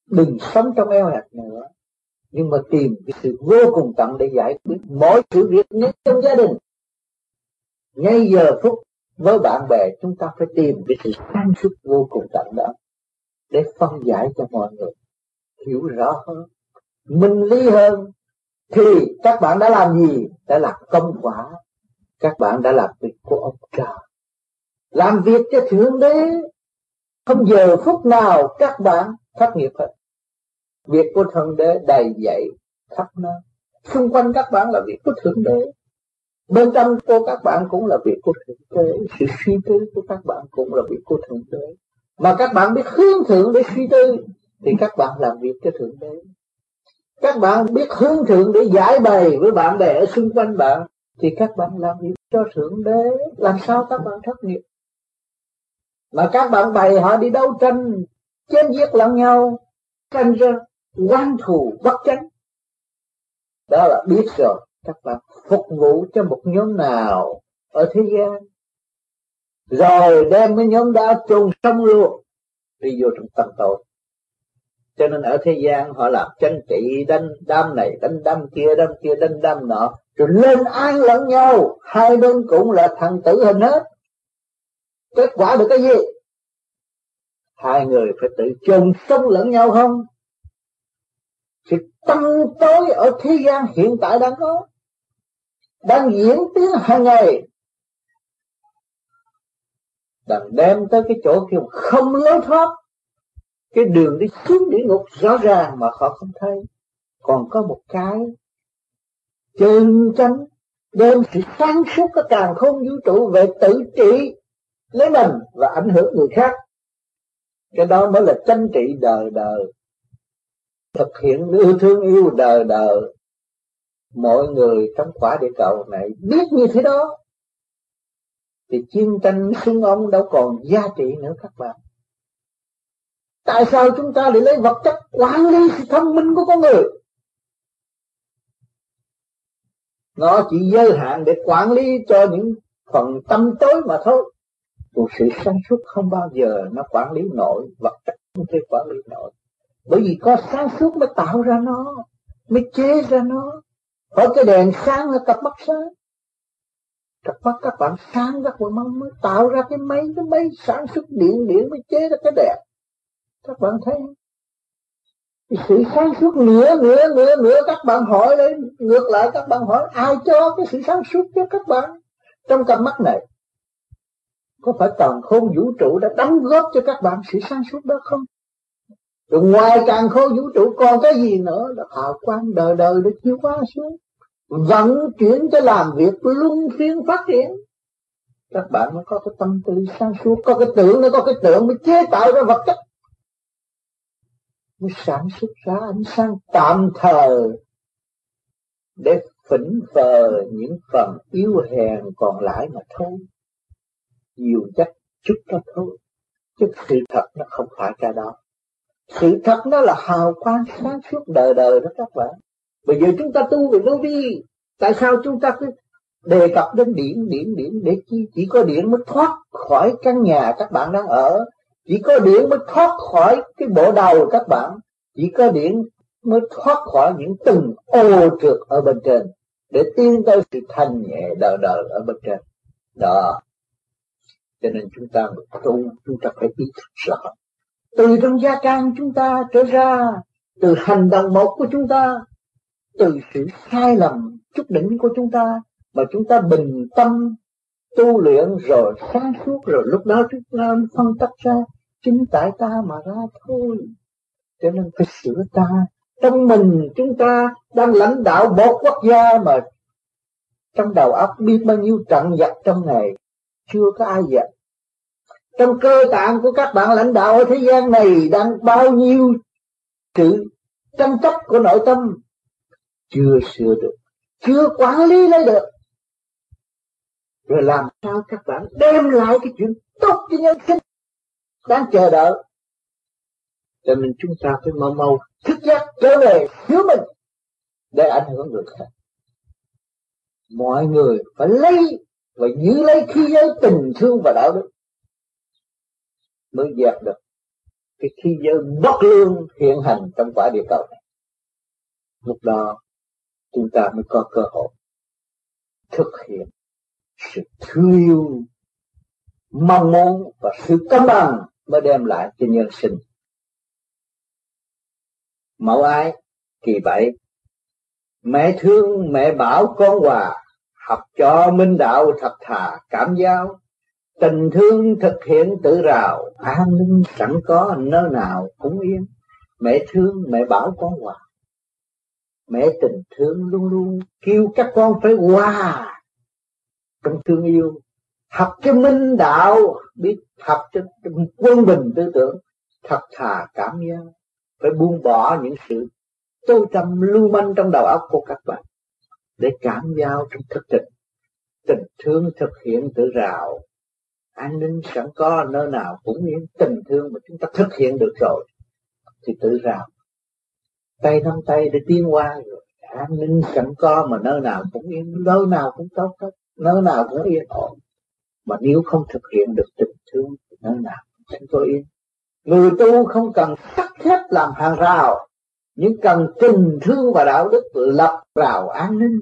đừng sống trong eo hẹp nữa nhưng mà tìm cái sự vô cùng tận để giải quyết mọi sự việc ngay trong gia đình. Ngay giờ phút với bạn bè, chúng ta phải tìm cái sự sáng suốt vô cùng tận đó để phân giải cho mọi người hiểu rõ hơn, minh lý hơn. Thì các bạn đã làm gì? Đã làm công quả. Các bạn đã làm việc của ông trời. Làm việc cho thượng đế. Không giờ phút nào các bạn thất nghiệp hết việc của thượng đế đầy dậy khắp nơi. Xung quanh các bạn là việc của thượng đế. Bên trong của các bạn cũng là việc của thượng đế. Sự suy tư của các bạn cũng là việc của thượng đế. Mà các bạn biết hướng thượng để suy tư, thì các bạn làm việc cho thượng đế. Các bạn biết hướng thượng để giải bày với bạn bè ở xung quanh bạn, thì các bạn làm việc cho thượng đế. Làm sao các bạn thất nghiệp? Mà các bạn bày họ đi đấu tranh, chém giết lẫn nhau, tranh ra quan thù bất chánh. Đó là biết rồi, các bạn phục vụ cho một nhóm nào ở thế gian. Rồi đem cái nhóm đó chôn sống luôn, đi vô trong tâm tội. Cho nên ở thế gian họ làm tranh trị, đánh đam này, đánh đam kia đam kia, đánh đam nọ. Rồi lên án lẫn nhau, hai bên cũng là thằng tử hình hết. Kết quả được cái gì? Hai người phải tự chôn sống lẫn nhau không? Thì tăng tối ở thế gian hiện tại đang có, đang diễn tiến hàng ngày, đang đem tới cái chỗ kia không lối thoát, cái đường đi xuống địa ngục rõ ràng mà họ không thấy. Còn có một cái chân chánh đem sự sáng suốt cái càng không vũ trụ về tự trị lấy mình và ảnh hưởng người khác. Cái đó mới là tranh trị đời đời thực hiện yêu thương yêu đời đời, mọi người trong quả địa cầu này biết như thế đó. Thì chiến tranh súng ông đâu còn giá trị nữa các bạn. Tại sao chúng ta lại lấy vật chất quản lý sự thông minh của con người? Nó chỉ giới hạn để quản lý cho những phần tâm tối mà thôi. Còn sự sáng suốt không bao giờ nó quản lý nổi, vật chất không thể quản lý nổi bởi vì có sáng suốt mới tạo ra nó, mới chế ra nó. Ở cái đèn sáng là cặp mắt sáng. Cặp mắt các bạn sáng các bạn mới tạo ra cái máy cái máy sản xuất điện điện mới chế ra cái đèn. Các bạn thấy cái sự sáng suốt nữa nữa nữa nữa các bạn hỏi lên ngược lại các bạn hỏi, ai cho cái sự sáng suốt cho các bạn trong cặp mắt này? Có phải toàn khôn vũ trụ đã đóng góp cho các bạn sự sáng suốt đó không? Rồi ngoài càng khôn vũ trụ còn cái gì nữa? Là hào quang đời đời được chiếu qua xuống, vận chuyển cho làm việc luân phiên phát triển. Các bạn mới có cái tâm tư sáng suốt, có cái tưởng nó có cái tưởng mới chế tạo ra vật chất. Mới sản xuất ra ánh sáng tạm thời để phỉnh phờ những phần yếu hèn còn lại mà thôi. Nhiều chất chút đó thôi, chứ sự thật nó không phải cái đó sự thật nó là hào quang sáng suốt đời đời đó các bạn. Bây giờ chúng ta tu về vô vi, tại sao chúng ta cứ đề cập đến điện điện điện để chi? Chỉ có điện mới thoát khỏi căn nhà các bạn đang ở. Chỉ có điện mới thoát khỏi cái bộ đầu các bạn. Chỉ có điện mới thoát khỏi những từng ô trượt ở bên trên. Để tiến tới sự thanh nhẹ đời đời ở bên trên. Đó. Cho nên chúng ta tu, chúng ta phải ý thức rõ từ trong gia can chúng ta trở ra, từ hành động một của chúng ta, từ sự sai lầm, chút đỉnh của chúng ta, mà chúng ta bình tâm tu luyện rồi sáng suốt rồi lúc đó chúng ta phân tách ra, chính tại ta mà ra thôi. Cho nên phải sửa ta. Trong mình chúng ta đang lãnh đạo một quốc gia mà trong đầu óc biết bao nhiêu trận giặc trong ngày, chưa có ai dẹp trong cơ tạng của các bạn lãnh đạo ở thế gian này đang bao nhiêu sự tranh chấp của nội tâm chưa sửa được, chưa quản lý lấy được. Rồi làm sao các bạn đem lại cái chuyện tốt cho nhân sinh đang chờ đợi? Cho nên chúng ta phải mau mau thức giấc trở về phía mình để ảnh hưởng người khác. Mọi người phải lấy và giữ lấy khí giới tình thương và đạo đức mới dẹp được cái khí giới bất lương hiện hành trong quả địa cầu này. Lúc đó, chúng ta mới có cơ hội thực hiện sự thương yêu, mong muốn và sự công bằng mới đem lại cho nhân sinh. Mẫu ái, kỳ bảy, mẹ thương, mẹ bảo con hòa, học cho minh đạo thật thà, cảm giao tình thương thực hiện tự rào, an ninh chẳng có nơi nào cũng yên. Mẹ thương, mẹ bảo con hòa. Mẹ tình thương luôn luôn kêu các con phải hòa. Trong thương yêu học cho minh đạo, biết học cho quân bình tư tưởng. Thật thà cảm giác phải buông bỏ những sự tôi tâm lưu manh trong đầu óc của các bạn. Để cảm giao trong thực tình tình thương thực hiện tự rào an ninh sẵn có nơi nào cũng những tình thương mà chúng ta thực hiện được rồi, thì tự rào. Tay nắm tay để tiến qua rồi, an ninh sẵn có mà nơi nào cũng yên, nơi nào cũng tốt hết, nơi nào cũng yên ổn. Mà nếu không thực hiện được tình thương thì nơi nào cũng chẳng có yên. Người tu không cần cắt thép làm hàng rào, nhưng cần tình thương và đạo đức lập rào an ninh.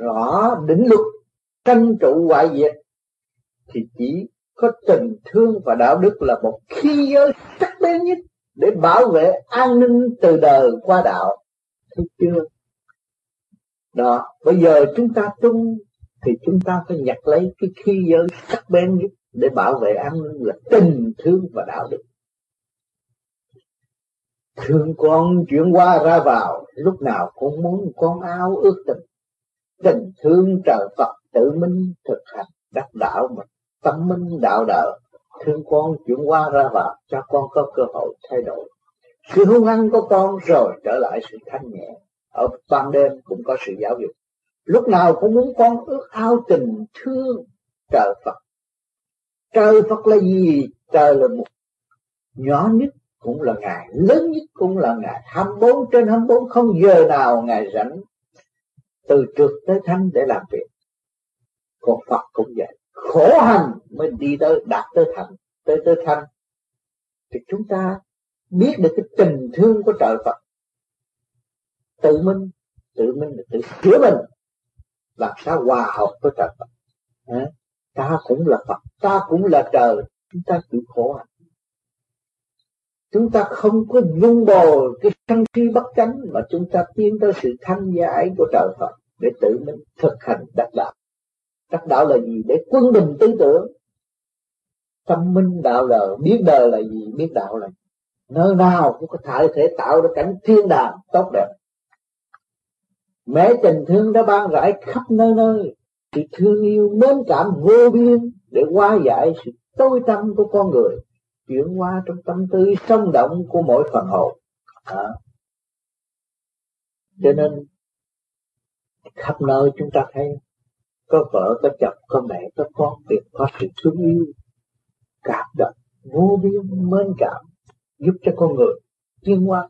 Rõ đỉnh luật, tranh trụ ngoại diệt thì chỉ có tình thương và đạo đức là một khi giới sắc bén nhất để bảo vệ an ninh từ đời qua đạo. Thấy chưa? Đó, bây giờ chúng ta tung thì chúng ta phải nhặt lấy cái khi giới sắc bén nhất để bảo vệ an ninh là tình thương và đạo đức. Thương con chuyển qua ra vào, lúc nào cũng muốn con áo ước tình. Tình thương trời Phật tự minh thực hành đắc đạo mà tâm minh đạo đạo, thương con chuyển qua ra vào cho con có cơ hội thay đổi. Sự hung hăng của con rồi trở lại sự thanh nhẹ. Ở ban đêm cũng có sự giáo dục. Lúc nào cũng muốn con ước ao tình thương trời Phật. Trời Phật là gì? Trời là một nhỏ nhất cũng là ngài lớn nhất cũng là ngài 24 trên 24 không giờ nào ngài rảnh, từ trượt tới thanh để làm việc. Còn Phật cũng vậy khổ hành mới đi tới đạt tới thành tới tới thanh. Thì chúng ta biết được cái tình thương của trời Phật. Tự minh tự minh là tự chữa mình làm sao hòa hợp với trời Phật. À, ta cũng là Phật ta cũng là trời chúng ta chịu khổ hành. Chúng ta không có dung bồ cái sân si bất chánh mà chúng ta tiến tới sự thanh giải của trời Phật để tự mình thực hành đắc đạo đắc đạo là gì? Để quân bình tư tưởng. Tâm minh đạo đời, biết đời là gì, biết đạo là gì. Nơi nào cũng có thể thể tạo ra cảnh thiên đàng tốt đẹp. Mẹ tình thương đã ban rải khắp nơi nơi. Sự thương yêu mến cảm vô biên để hóa giải sự tối tâm của con người, chuyển qua trong tâm tư sống động của mỗi phần hồn. À. cho nên, khắp nơi chúng ta thấy có vợ, có chồng, có mẹ, có con đều có sự thương yêu, cảm động, vô biên, mến cảm, giúp cho con người tiến hóa.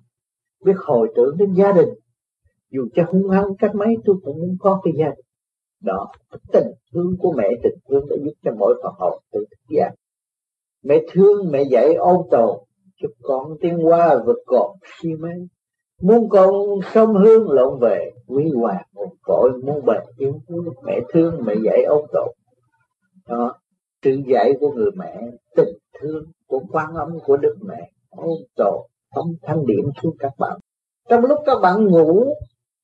Biết hồi tưởng đến gia đình, dù cho hung hăng cách mấy, tôi cũng muốn có cái gia đình đó. Tình thương của mẹ, tình thương đã giúp cho mỗi phần hồn tự thức giác mẹ thương, mẹ dạy ôn tồn cho con tiến qua vượt cột, si mê muốn con sông hương lộn về quý hoàng một cội muốn bền yếu mẹ thương, mẹ dạy ông tổ đó, sự dạy của người mẹ, tình thương của quan âm của đức mẹ, ông tổ ông thanh điểm xuống các bạn. Trong lúc các bạn ngủ,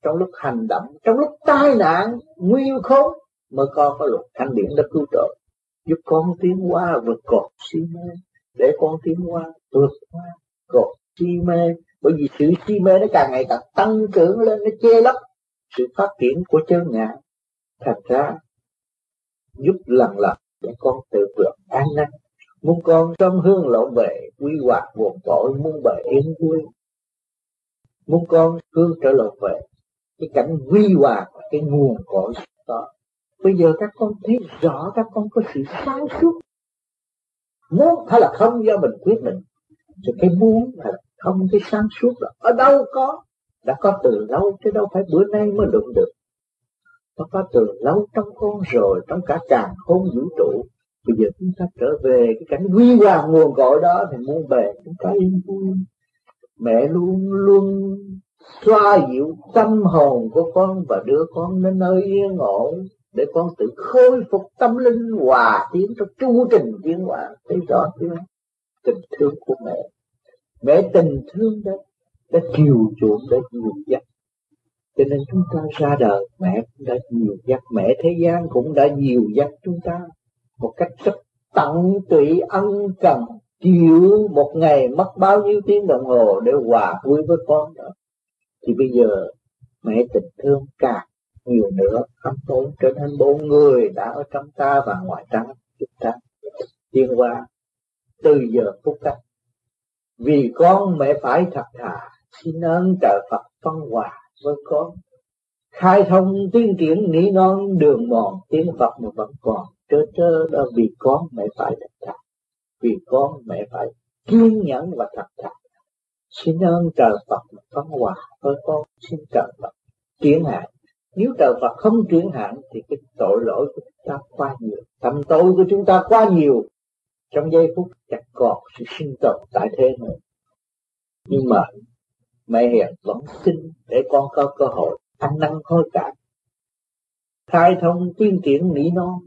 trong lúc hành động, trong lúc tai nạn nguy khốn, mới con có luật thanh điển đã cứu trợ. Giúp con tiến qua vượt cột si mê, để con tiến qua vượt qua cột si mê bởi vì sự si mê nó càng ngày càng tăng trưởng lên, nó che lấp sự phát triển của chân ngã thật ra, giúp lần lần để con tự vượt an năng. Muốn con trong hương lộ về quy hoạch buồn tội, muốn bề yên vui. Muốn con hương trở lộ về cái cảnh quy hòa cái nguồn cội đó bây giờ các con thấy rõ các con có sự sáng suốt. Muốn hay là không do mình quyết định rồi cái muốn hay là không cái sáng suốt đó ở đâu có, đã có từ lâu chứ đâu phải bữa nay mới đụng được. Nó có từ lâu trong con rồi, trong cả càng không vũ trụ. Bây giờ chúng ta trở về cái cảnh huy hoàng nguồn cội đó thì muốn về chúng ta yên vui. Mẹ luôn luôn xoa dịu tâm hồn của con và đưa con đến nơi yên ổn để con tự khôi phục tâm linh hòa tiến trong chu trình tiến hóa thấy rõ chưa tình thương của mẹ mẹ tình thương đó đã chiều chuộng đã nhiều dắt. Cho nên chúng ta ra đời, mẹ cũng đã nhiều dắt, mẹ thế gian cũng đã nhiều dắt chúng ta một cách rất tận tụy, ân cần, chịu một ngày mất bao nhiêu tiếng đồng hồ để hòa vui với con đó. Thì bây giờ, mẹ tình thương càng nhiều nữa, khắp tốn trở nên bốn người đã ở trong ta và ngoài ta. Chúng ta tiến qua từ giờ phút cách vì con mẹ phải thật thà xin ơn trời Phật phân hòa với con. Khai thông tiên triển nghĩ non, đường mòn, tiếng Phật mà vẫn còn, trơ trơ đó vì con mẹ phải thật thà, vì con mẹ phải kiên nhẫn và thật thà. Xin ơn trời Phật phân hòa với con, xin trời Phật chuyển hạn nếu trời Phật không chuyển hạn thì cái tội lỗi của chúng ta quá nhiều, tâm tội của chúng ta quá nhiều trong giây phút chẳng còn sự sinh tồn tại thế nữa nhưng mà mẹ hiền vẫn xin để con có cơ hội ăn năn hối cải. Khai thông tuyên triển mỹ non,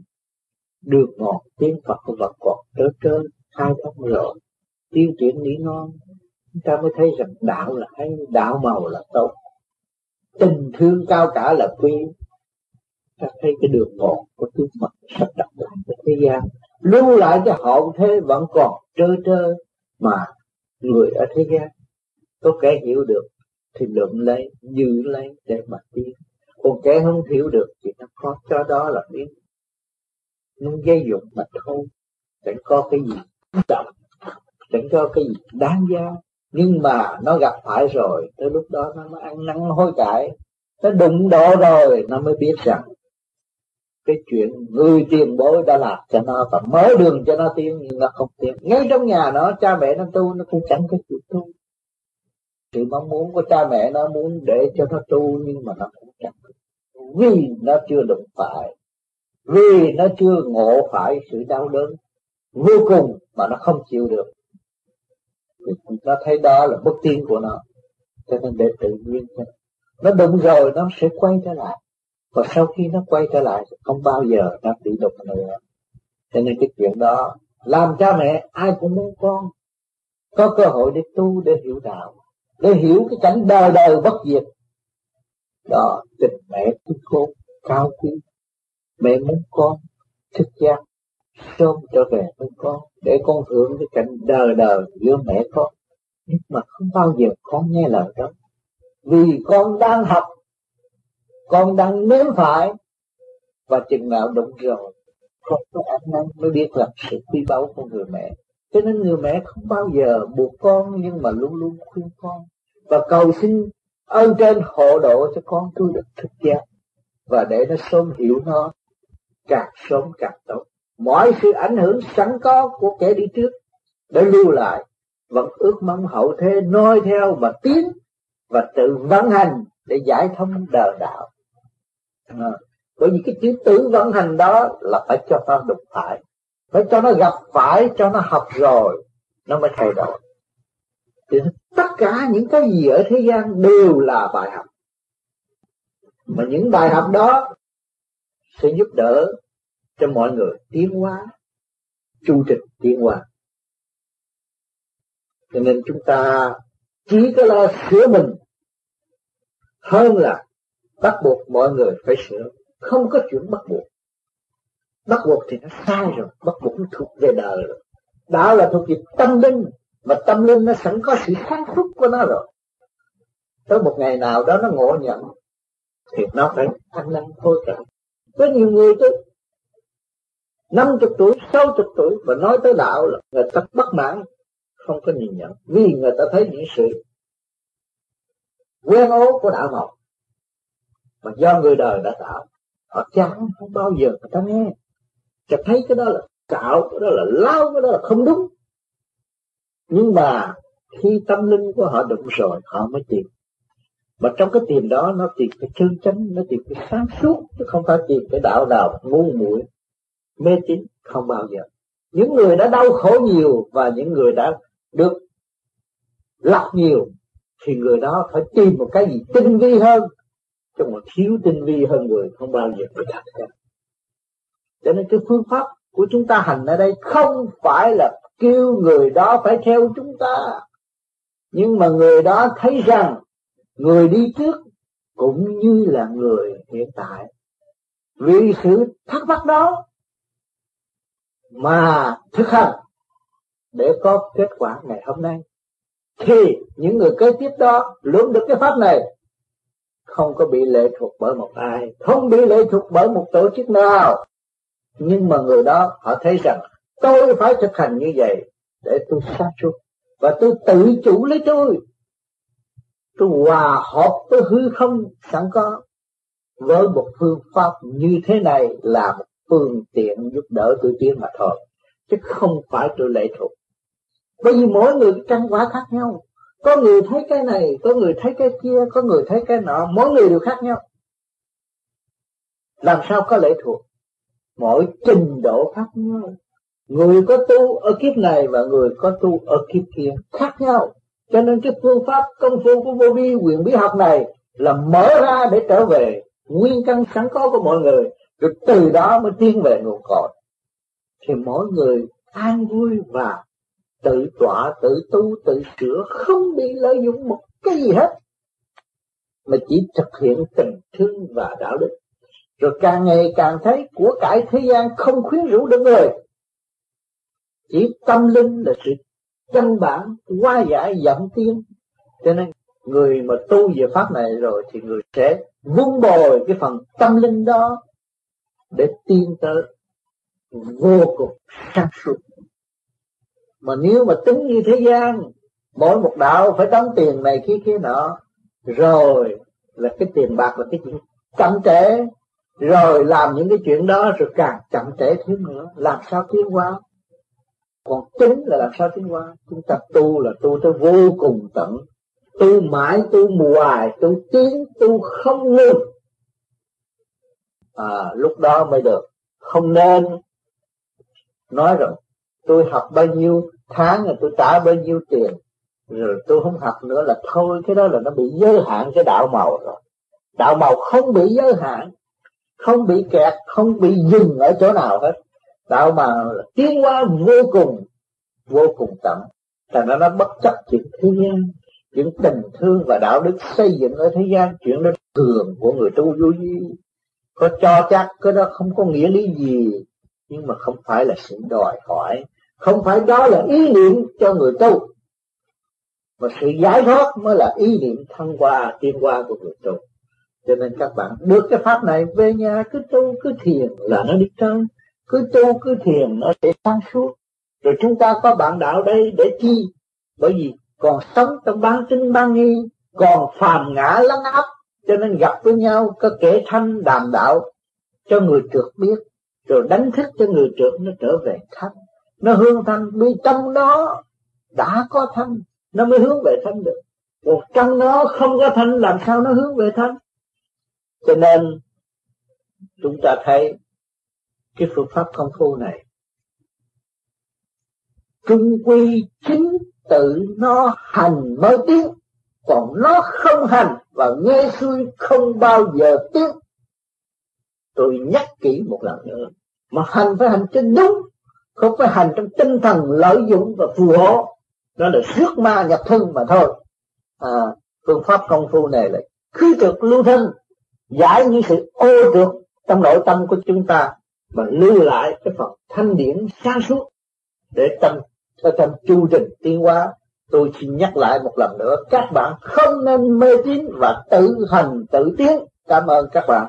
được ngọt tiếng Phật và còn trớ trớ khai thông rồi. Tuyên triển mỹ non, chúng ta mới thấy rằng đạo là hay đạo màu là tốt. Tình thương cao cả là quý. Ta thấy cái đường ngọt của tướng mật sắp đặt lại cái thế gian lưu lại cho hậu thế vẫn còn trơ trơ mà người ở thế gian. Có kẻ hiểu được thì lượm lấy, giữ lấy để mà tiến. Còn kẻ không hiểu được thì nó có, cho đó là biết nó dây dụng mà thôi, chẳng có cái gì trọng chẳng có cái gì đáng giá. Nhưng mà nó gặp phải rồi, tới lúc đó nó mới ăn năn hối cải. Nó đụng độ rồi, nó mới biết rằng cái chuyện người tiền bối đã làm cho nó và mở đường cho nó tiến, nhưng nó không tiến. Ngay trong nhà nó, cha mẹ nó tu, nó cũng chẳng có chịu tu. Sự mong muốn của cha mẹ nó muốn để cho nó tu, nhưng mà nó cũng chẳng vì nó chưa đụng phải, vì nó chưa ngộ phải sự đau đớn vô cùng mà nó không chịu được. Thì nó thấy đó là bất tiên của nó. Cho nên để tự nhiên cho nó đụng rồi nó sẽ quay trở lại và sau khi nó quay trở lại, không bao giờ nó bị đục nữa. Cho nên cái chuyện đó, làm cha mẹ, ai cũng muốn con có cơ hội để tu, để hiểu đạo, để hiểu cái cảnh đời đời bất diệt. Đó, tình mẹ cũng khôn, cao quý. Mẹ muốn con thức giác sớm trở về với con, để con hưởng cái cảnh đời đời giữa mẹ con. Nhưng mà không bao giờ con nghe lời đó. Vì con đang học con đang nếm phải. Và chừng nào đúng rồi, con có ăn năn mới biết là sự quý báu của người mẹ. Cho nên người mẹ không bao giờ buộc con, nhưng mà luôn luôn khuyên con. Và cầu xin ơn trên hộ độ cho con tôi được thức giác và để nó sớm hiểu nó càng sớm càng tốt. Mọi sự ảnh hưởng sẵn có của kẻ đi trước để lưu lại, vẫn ước mong hậu thế noi theo và tiến và tự vận hành để giải thông đời đạo à, bởi vì cái chữ tử vận hành đó là phải cho nó đụng phải. Phải cho nó gặp phải cho nó học rồi nó mới thay đổi. Thì tất cả những cái gì ở thế gian đều là bài học. Mà những bài học đó sẽ giúp đỡ cho mọi người tiến hóa chu trình tiến hóa. Cho nên chúng ta chỉ có lo sửa mình hơn là bắt buộc mọi người phải sửa. Không có chuyện bắt buộc. Bắt buộc thì nó sai rồi. Bắt buộc nó thuộc về đời rồi. Đạo là thuộc về tâm linh, mà tâm linh nó sẵn có sự sáng suốt của nó rồi. Tới một ngày nào đó nó ngộ nhận, thì nó phải ăn năn thôi cả có nhiều người tới năm chục tuổi, sáu chục tuổi mà nói tới đạo là người ta bất mãn, không có nhìn nhận. Vì người ta thấy những sự quen ố của đạo mộc mà do người đời đã tạo, họ chán không bao giờ người ta thấy cái đó là cạo, cái đó là lao cái đó là không đúng. Nhưng mà khi tâm linh của họ đụng rồi, họ mới tìm. Mà trong cái tìm đó, nó tìm cái chân chánh, nó tìm cái sáng suốt, chứ không phải tìm cái đạo nào ngu muội, mê tín, không bao giờ. Những người đã đau khổ nhiều và những người đã được lọc nhiều, thì người đó phải tìm một cái gì tinh vi hơn chứ mà thiếu tinh vi hơn người không bao giờ người đạt được cho nên cái phương pháp của chúng ta hành ở đây không phải là kêu người đó phải theo chúng ta. Nhưng mà người đó thấy rằng người đi trước cũng như là người hiện tại. Vì sự thắc mắc đó mà thực hành để có kết quả ngày hôm nay. Thì những người kế tiếp đó lượm được cái pháp này không có bị lệ thuộc bởi một ai, không bị lệ thuộc bởi một tổ chức nào. Nhưng mà người đó, họ thấy rằng, tôi phải thực hành như vậy để tôi sáng suốt và tôi tự chủ lấy tôi. Tôi hòa hợp với hư không sẵn có, với một phương pháp như thế này là một phương tiện giúp đỡ tôi tiến mà thôi, chứ không phải tôi lệ thuộc. Bởi vì mỗi người trăng quả khác nhau có người thấy cái này, có người thấy cái kia, có người thấy cái nọ, mỗi người đều khác nhau. Làm sao có lệ thuộc? Mỗi trình độ khác nhau. Người có tu ở kiếp này và người có tu ở kiếp kia khác nhau. Cho nên cái phương pháp công phu của vô vi quyền bí học này là mở ra để trở về nguyên căn sẵn có của mọi người, rồi từ đó mới tiến về nguồn cội. Thì mỗi người an vui và tự tọa, tự tu, tự sửa, không bị lợi dụng một cái gì hết, mà chỉ thực hiện tình thương và đạo đức. Rồi càng ngày càng thấy của cải thế gian không khuyến rũ được người. Chỉ tâm linh là sự căn bản, qua giải dẫn tiên cho nên người mà tu về pháp này rồi thì người sẽ vun bồi cái phần tâm linh đó để tiên tới vô cùng sáng suốt mà nếu mà tính như thế gian, mỗi một đạo phải đóng tiền này kia kia nọ, rồi là cái tiền bạc là cái chuyện chậm trễ. Rồi làm những cái chuyện đó rồi càng chậm trễ thêm nữa. Làm sao tiến qua còn tính là làm sao tiến qua chúng ta tu là tu tới vô cùng tận. Tu mãi, tu hoài, tu tiến, tu không ngừng. À lúc đó mới được. Không nên. Nói rồi, tôi học bao nhiêu? Tháng rồi tôi trả bao nhiêu tiền. Rồi tôi không học nữa là thôi, cái đó là nó bị giới hạn cái đạo màu rồi. Đạo màu không bị giới hạn, không bị kẹt, không bị dừng ở chỗ nào hết. Đạo mà tiến hóa vô cùng vô cùng tận. Thành ra nó bất chấp chuyện thế gian chuyện tình thương và đạo đức xây dựng ở thế gian, chuyện đó thường của người tu vô vi. Có cho chắc, cái đó không có nghĩa lý gì, nhưng mà không phải là sự đòi hỏi không phải đó là ý niệm cho người tu. Mà sự giải thoát mới là ý niệm thăng qua tiên qua của người tu. Cho nên các bạn được cái pháp này về nhà, cứ tu, cứ thiền là nó đi tới. Cứ tu, cứ thiền nó sẽ sáng suốt. Rồi chúng ta có bạn đạo đây để chi? Bởi vì còn sống trong bán tinh ban nghi, còn phàm ngã lắng áp, cho nên gặp với nhau, có kẻ thanh đàm đạo cho người trượt biết, rồi đánh thức cho người trượt, nó trở về thanh nó hướng thanh, vì trong nó đã có thanh, nó mới hướng về thanh được. Một trong nó không có thanh, làm sao nó hướng về thanh? Cho nên, chúng ta thấy cái phương pháp công phu này. Trung quy chính tự nó hành mới tiến, còn nó không hành và nghe xuôi không bao giờ tiến. Tôi nhắc kỹ một lần nữa, mà hành phải hành cho đúng không phải hành trong tinh thần lợi dụng và phù hộ. Đó là rước ma nhập thân mà thôi. À, phương pháp công phu này là khứ trực lưu thân giải những sự ô trượt trong nội tâm của chúng ta mà lưu lại cái phần thanh điển sáng suốt để tâm cho tâm chu trình tiến hóa. Tôi xin nhắc lại một lần nữa các bạn không nên mê tín và tự hành tự tiến. Cảm ơn các bạn.